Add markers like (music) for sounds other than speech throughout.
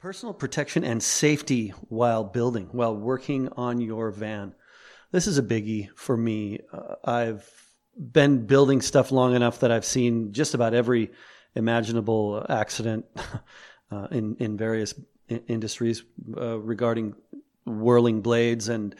Personal protection and safety while building, while working on your van. This is a biggie for me. Uh, I've been building stuff long enough that I've seen just about every imaginable accident (laughs) uh, in in various I- industries uh, regarding whirling blades and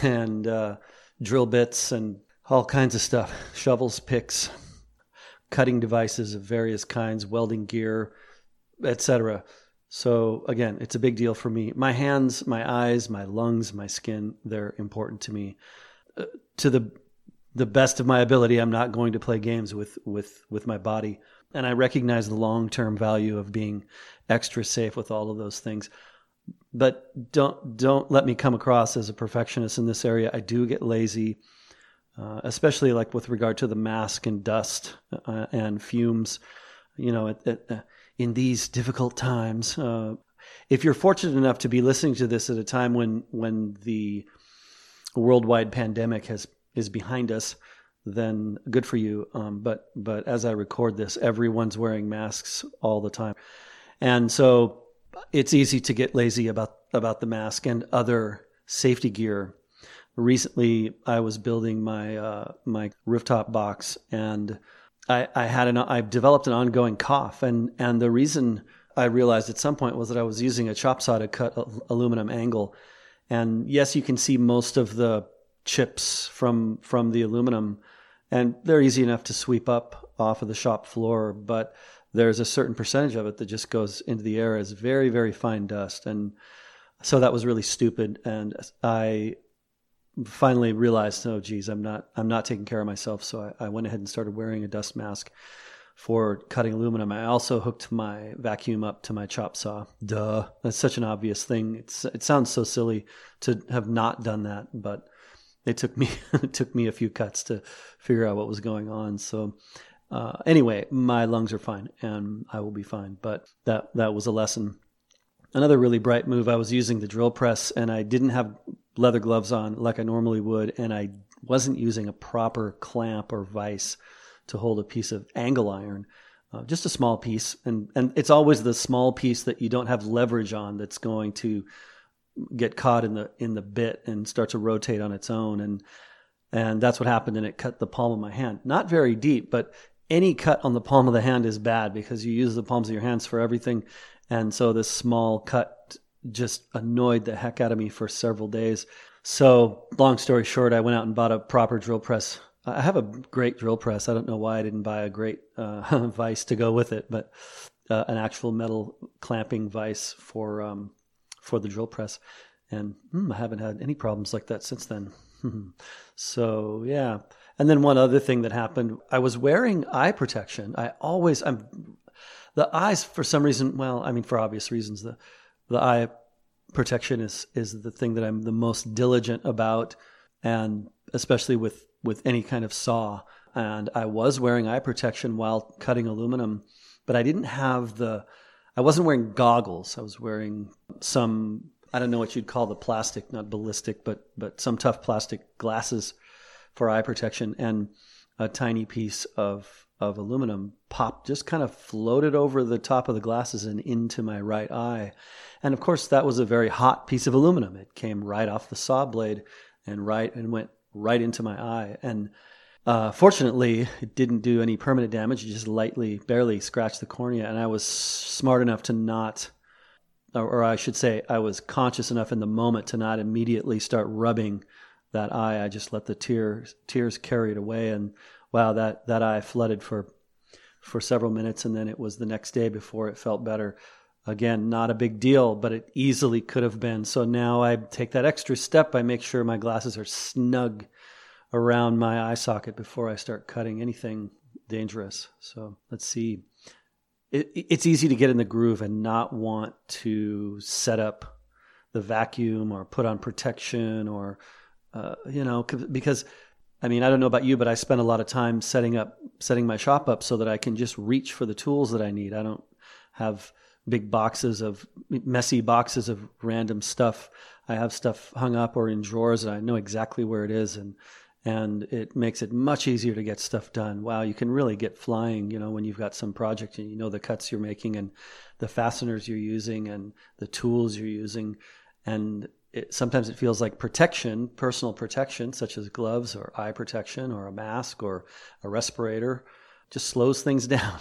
and uh, drill bits and all kinds of stuff, (laughs) shovels, picks, cutting devices of various kinds, welding gear, etc. So again, it's a big deal for me. My hands, my eyes, my lungs, my skin, they're important to me. Uh, to the the best of my ability, I'm not going to play games with with with my body. And I recognize the long-term value of being extra safe with all of those things. But don't don't let me come across as a perfectionist in this area. I do get lazy. Uh, especially like with regard to the mask and dust uh, and fumes. You know, it, it, uh, in these difficult times. Uh, if you're fortunate enough to be listening to this at a time when when the worldwide pandemic has is behind us, then good for you. Um, but but as I record this, everyone's wearing masks all the time, and so it's easy to get lazy about about the mask and other safety gear. Recently, I was building my uh, my rooftop box and I, I had an I've developed an ongoing cough, and and the reason I realized at some point was that I was using a chop saw to cut aluminum angle, and yes, you can see most of the chips from from the aluminum, and they're easy enough to sweep up off of the shop floor, but there's a certain percentage of it that just goes into the air as very very fine dust, and so that was really stupid, and I finally realized, oh geez, I'm not I'm not taking care of myself. So I, I, went ahead and started wearing a dust mask for cutting aluminum. I also hooked my vacuum up to my chop saw. Duh, that's such an obvious thing. It's it sounds so silly to have not done that, but it took me it (laughs) took me a few cuts to figure out what was going on. So. Uh, anyway, my lungs are fine and I will be fine. But that that was a lesson another really bright move. I was using the drill press and I didn't have leather gloves on like I normally would, and I wasn't using a proper clamp or vise to hold a piece of angle iron. Uh, just a small piece, and and it's always the small piece that you don't have leverage on that's going to get caught in the in the bit and start to rotate on its own, and and that's what happened, and it cut the palm of my hand. Not very deep, but any cut on the palm of the hand is bad because you use the palms of your hands for everything, and so this small cut just annoyed the heck out of me for several days. So, long story short, I went out and bought a proper drill press. I have a great drill press. I don't know why I didn't buy a great uh, (laughs) vise to go with it, but uh, an actual metal clamping vise for um, for the drill press. And hmm, I haven't had any problems like that since then. (laughs) so yeah. And then one other thing that happened, I was wearing eye protection. I always I'm the eyes for some reason. Well, I mean for obvious reasons. The the eye protection is is the thing that I'm the most diligent about, and especially with with any kind of saw. And I was wearing eye protection while cutting aluminum, but I didn't have the. I wasn't wearing goggles. I was wearing some. I don't know what you'd call the plastic, not ballistic, but but some tough plastic glasses for eye protection and a tiny piece of of aluminum popped, just kind of floated over the top of the glasses and into my right eye. And of course, that was a very hot piece of aluminum. It came right off the saw blade and right and went right into my eye. And uh, fortunately, it didn't do any permanent damage. It just lightly, barely scratched the cornea. And I was smart enough to not, or, or I should say, I was conscious enough in the moment to not immediately start rubbing that eye. I just let the tears tears carry it away and wow, that that eye flooded for for several minutes, and then it was the next day before it felt better. Again, not a big deal, but it easily could have been. So now I take that extra step. I make sure my glasses are snug around my eye socket before I start cutting anything dangerous. So let's see. It, it's easy to get in the groove and not want to set up the vacuum or put on protection or, uh, you know, because I mean, I don't know about you, but I spend a lot of time setting up, setting my shop up so that I can just reach for the tools that I need. I don't have big boxes of messy boxes of random stuff. I have stuff hung up or in drawers and I know exactly where it is and and it makes it much easier to get stuff done. Wow, you can really get flying, you know, when you've got some project and you know the cuts you're making and the fasteners you're using and the tools you're using. And it, sometimes it feels like protection, personal protection, such as gloves or eye protection or a mask or a respirator, just slows things (laughs) down.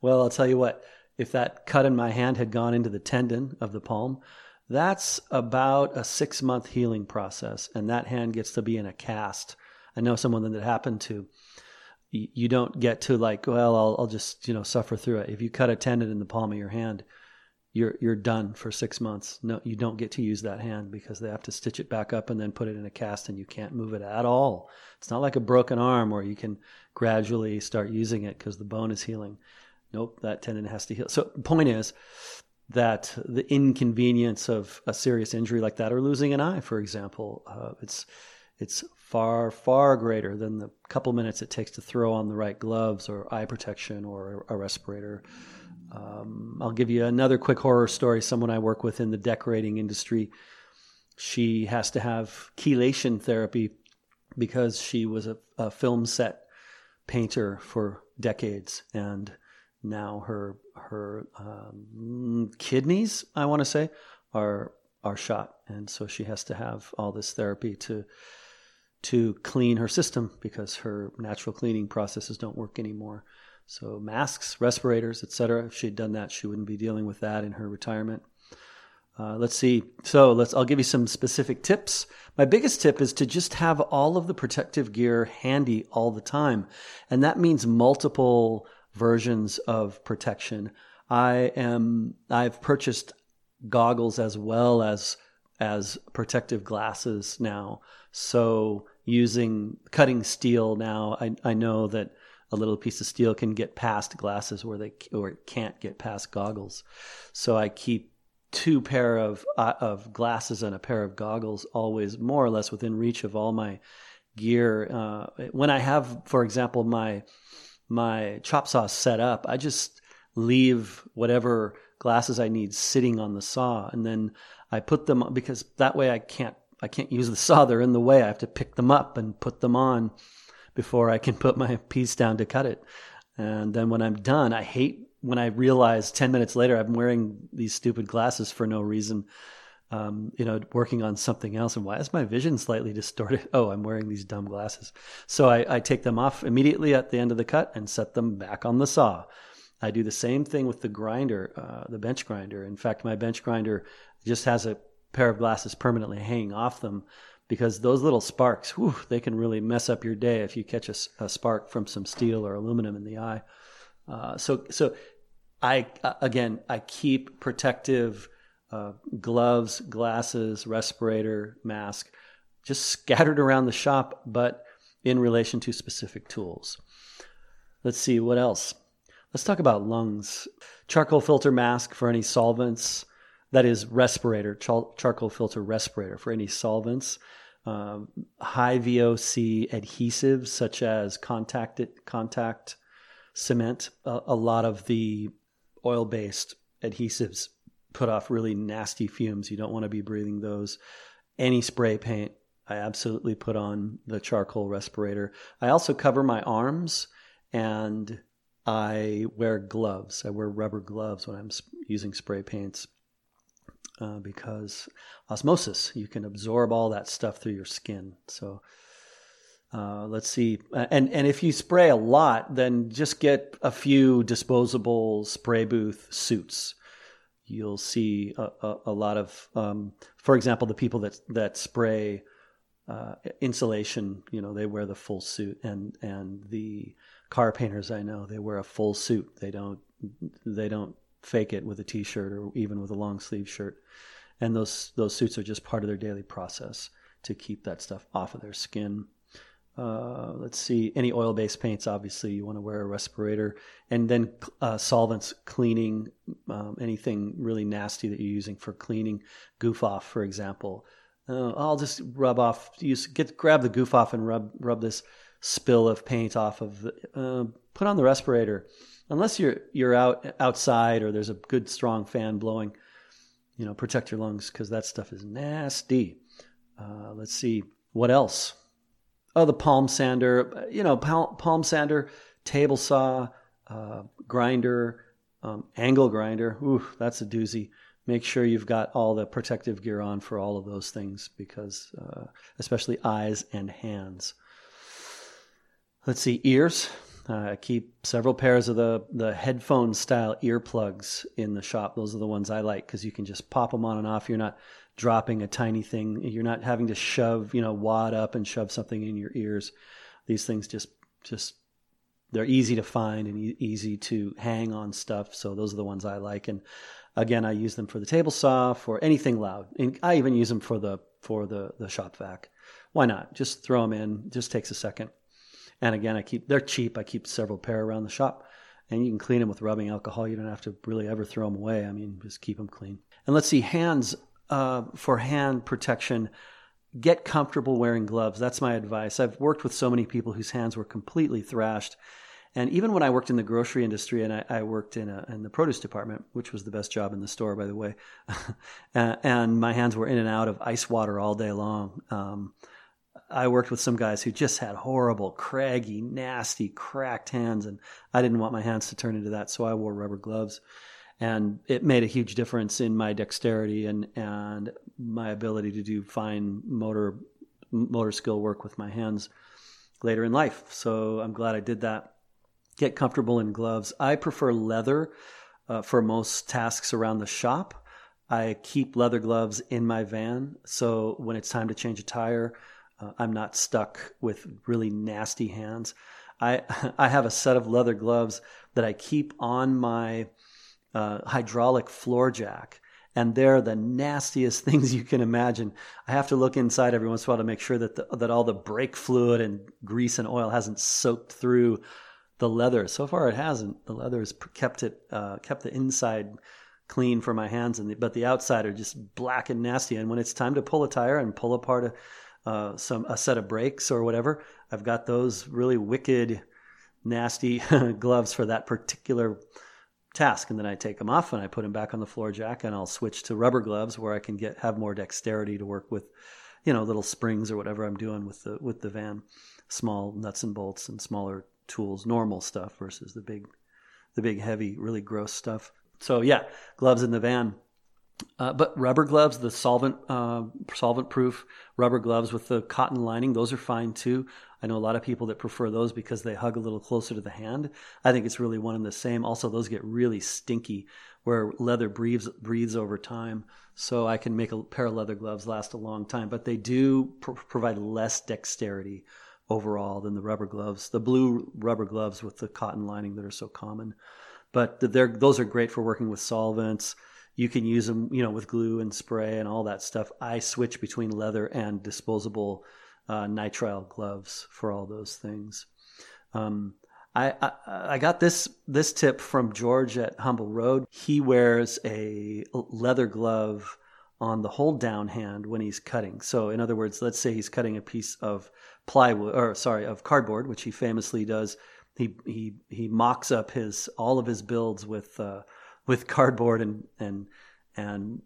well, I'll tell you what, if that cut in my hand had gone into the tendon of the palm, that's about a six month healing process, and that hand gets to be in a cast. I know someone that it happened to. You don't get to like, well, I'll, I'll just you know suffer through it. If you cut a tendon in the palm of your hand, you're you're done for six months. No, you don't get to use that hand because they have to stitch it back up and then put it in a cast, and you can't move it at all. It's not like a broken arm where you can gradually start using it because the bone is healing. Nope, that tendon has to heal. So the point is, that the inconvenience of a serious injury like that or losing an eye, for example, uh, it's it's far far greater than the couple minutes it takes to throw on the right gloves or eye protection or a respirator. Um, I'll give you another quick horror story. Someone I work with in the decorating industry, she has to have chelation therapy because she was a, a film set painter for decades and now her her um, kidneys, I want to say, are are shot, and so she has to have all this therapy to to clean her system because her natural cleaning processes don't work anymore. So masks, respirators, etc. If she'd done that, she wouldn't be dealing with that in her retirement. Uh, let's see. So let's. I'll give you some specific tips. My biggest tip is to just have all of the protective gear handy all the time, and that means multiple versions of protection. I am I've purchased goggles as well as as protective glasses now. So using cutting steel now, I, I know that a little piece of steel can get past glasses where they or it can't get past goggles. So I keep two pair of uh, of glasses and a pair of goggles always more or less within reach of all my gear. Uh, when I have, for example, my my chop saw set up, I just leave whatever glasses I need sitting on the saw, and then I put them on because that way I can't I can't use the saw; they're in the way. I have to pick them up and put them on before I can put my (laughs) piece down to cut it. And then when I'm done, I hate when I realize ten minutes later I'm wearing these stupid glasses for no reason um, you know, working on something else. And why is my vision slightly (laughs) distorted? Oh, I'm wearing these dumb glasses. So I, I take them off immediately at the end of the cut and set them back on the saw. I do the same thing with the grinder, uh, the bench grinder. In fact, my bench grinder just has a pair of glasses permanently hanging off them because those little sparks, whew, they can really mess up your day if you catch a, a spark from some steel or aluminum in the eye. Uh, so, so I uh, again, I keep protective uh, gloves, glasses, respirator, mask, just scattered around the shop, but in relation to specific tools. Let's see what else. Let's talk about lungs. Charcoal filter mask for any solvents. That is respirator, char- charcoal filter respirator for any solvents. Um, high VOC adhesives such as contact contact cement. A, a lot of the oil based adhesives put off really nasty fumes. You don't want to be breathing those. Any spray paint, I absolutely put on the charcoal respirator. I also cover my arms and I wear gloves. I wear rubber gloves when I'm using spray paints uh, because osmosis, you can absorb all that stuff through your skin. So uh, let's see. And, and if you spray a lot, then just get a few disposable spray booth suits you'll see a, a, a lot of, um, for example, the people that that spray uh, insulation. You know, they wear the full suit, and and the car painters I know they wear a full suit. They don't they don't fake it with a t-shirt or even with a long sleeve shirt. And those those suits are just part of their daily process to keep that stuff off of their skin. Uh, let's see, any oil based paints, obviously, you want to wear a respirator. And then uh, solvents, cleaning, um, anything really nasty that you're using for cleaning. Goof off, for example. Uh, I'll just rub off, use, get, grab the goof off and rub, rub this spill of paint off of, the, uh, put on the respirator. Unless you're, you're out outside or there's a good strong fan blowing, you know, protect your lungs because that stuff is nasty. Uh, let's see, what else? oh, the palm sander, you know, palm, palm sander, table saw, uh, grinder, um, angle grinder. Ooh, that's a doozy. Make sure you've got all the protective gear on for all of those things because, uh, especially eyes and hands. Let's see, ears. Uh, I keep several pairs of the, the headphone style earplugs in the shop. Those are the ones I like because you can just pop them on and off. You're not dropping a tiny thing. You're not having to shove, you know, wad up and shove something in your ears. These things just, just, they're easy to find and e- easy to hang on stuff. So those are the ones I like. And again, I use them for the table saw, for anything loud. And I even use them for the, for the, the shop vac. Why not? Just throw them in. Just takes a second. And again, I keep they're cheap. I keep several pair around the shop, and you can clean them with rubbing alcohol. You don't have to really ever throw them away. I mean, just keep them clean. And let's see, hands uh, for hand protection. Get comfortable wearing gloves. That's my advice. I've worked with so many people whose hands were completely thrashed. And even when I worked in the grocery industry and I, I worked in, a, in the produce department, which was the best job in the store, by the way, (laughs) and my hands were in and out of ice water all day long. Um, I worked with some guys who just had horrible, craggy, nasty, cracked hands, and I didn't want my hands to turn into that, so I wore rubber gloves. And it made a huge difference in my dexterity and, and my ability to do fine motor motor skill work with my hands later in life. So I'm glad I did that. Get comfortable in gloves. I prefer leather uh, for most tasks around the shop. I keep leather gloves in my van, so when it's time to change a tire, uh, I'm not stuck with really nasty hands. I (laughs) I have a set of leather gloves that I keep on my uh, hydraulic floor jack, and they're the nastiest (laughs) things you can imagine. I have to look inside every once in a while to make sure that the, that all the brake fluid and grease and oil hasn't soaked through the leather. So far, it hasn't. The leather has kept it uh, kept the inside clean for my hands, and the, but the outside are just black and nasty. And when it's time to pull a tire and pull apart a uh, some a set of brakes or whatever. I've got those really wicked, nasty (laughs) gloves for that particular task, and then I take them off and I put them back on the floor jack, and I'll switch to rubber gloves where I can get have more dexterity to work with, you know, little springs or whatever I'm doing with the with the van, small nuts and bolts and smaller tools, normal stuff versus the big, the big heavy, really gross stuff. So yeah, gloves in the van uh, but rubber gloves, the solvent uh, solvent proof rubber gloves with the cotton lining, those are fine too. I know a lot of people that prefer those because they hug a little closer to the hand. I think it's really one and the same. Also, those get really stinky where leather breathes breathes over time. So I can make a pair of leather gloves last a long time, but they do pr- provide less dexterity overall than the rubber gloves, the blue rubber gloves with the cotton lining that are so common. But those are great for working with solvents you can use them, you know, with glue and spray and all that stuff. I switch between leather and disposable uh, nitrile gloves for all those things. Um, I, I, I got this this tip from George at Humble Road. He wears a leather glove on the hold down hand when he's cutting. So in other words, let's say he's cutting a piece of plywood or sorry, of cardboard, which he famously does. He he he mocks up his all of his builds with uh, with cardboard and and and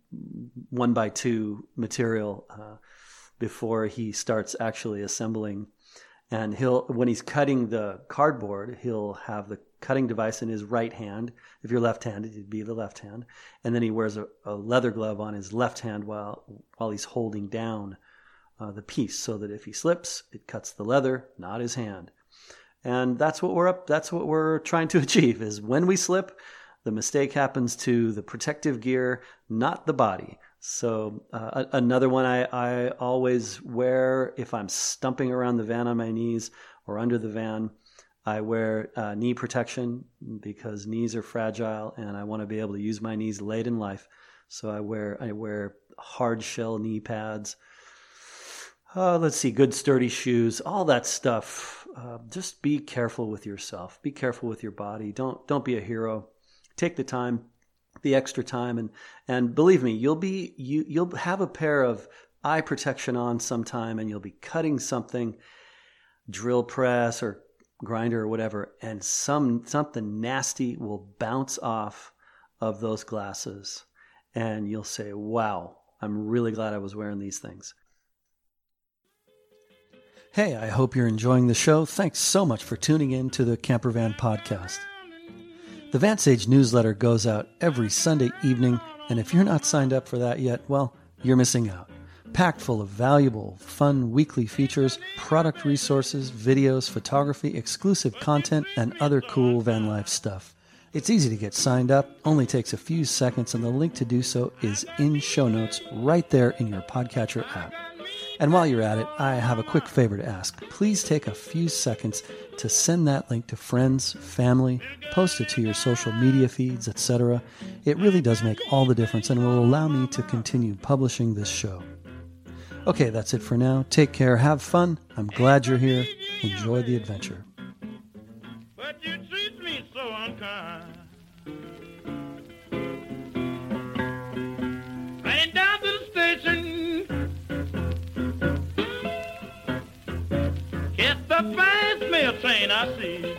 one by two material uh, before he starts actually assembling. And he'll when he's cutting the cardboard, he'll have the cutting device in his right hand. If you're left-handed, it'd be the left hand, and then he wears a, a leather glove on his left hand while while he's holding down uh, the piece, so that if he slips, it cuts the leather, not his hand. And that's what we're up. That's what we're trying to (laughs) achieve. Is when we slip, the mistake happens to the protective gear, not the body. So uh, another one I, I always wear if I'm stumping around the van on my knees or under the van, I wear uh, knee protection because knees are fragile and I want to be able to use my knees late in life. So I wear I wear hard shell knee pads. Uh, let's see, good sturdy shoes, all that stuff. Uh, just be careful with yourself. Be careful with your body. Don't don't be a hero take the time, the extra time, and and believe me, you'll be you you'll have a pair of eye protection on sometime, and you'll be cutting something, drill press or grinder or whatever, and some something nasty will bounce off of those glasses, and you'll say, "Wow, I'm really glad I was wearing these things." Hey, I hope you're enjoying the show. Thanks so much for tuning in to the Campervan Podcast. The Vansage newsletter goes out every Sunday evening, and if you're not signed up for that yet, well, you're missing out. Packed full of valuable, fun weekly features, product resources, videos, photography, exclusive content, and other cool van life stuff. It's easy to get signed up, only takes a few seconds, and the link to do so is in show notes right there in your podcatcher app. And while you're at it, I have a quick favor to ask. Please take a few seconds to send that link to friends, family, post it to your social media feeds, etc. It really does make all the difference and will allow me to continue publishing this show. Okay, that's it for now. Take care, have fun. I'm glad you're here. Enjoy the adventure. I see.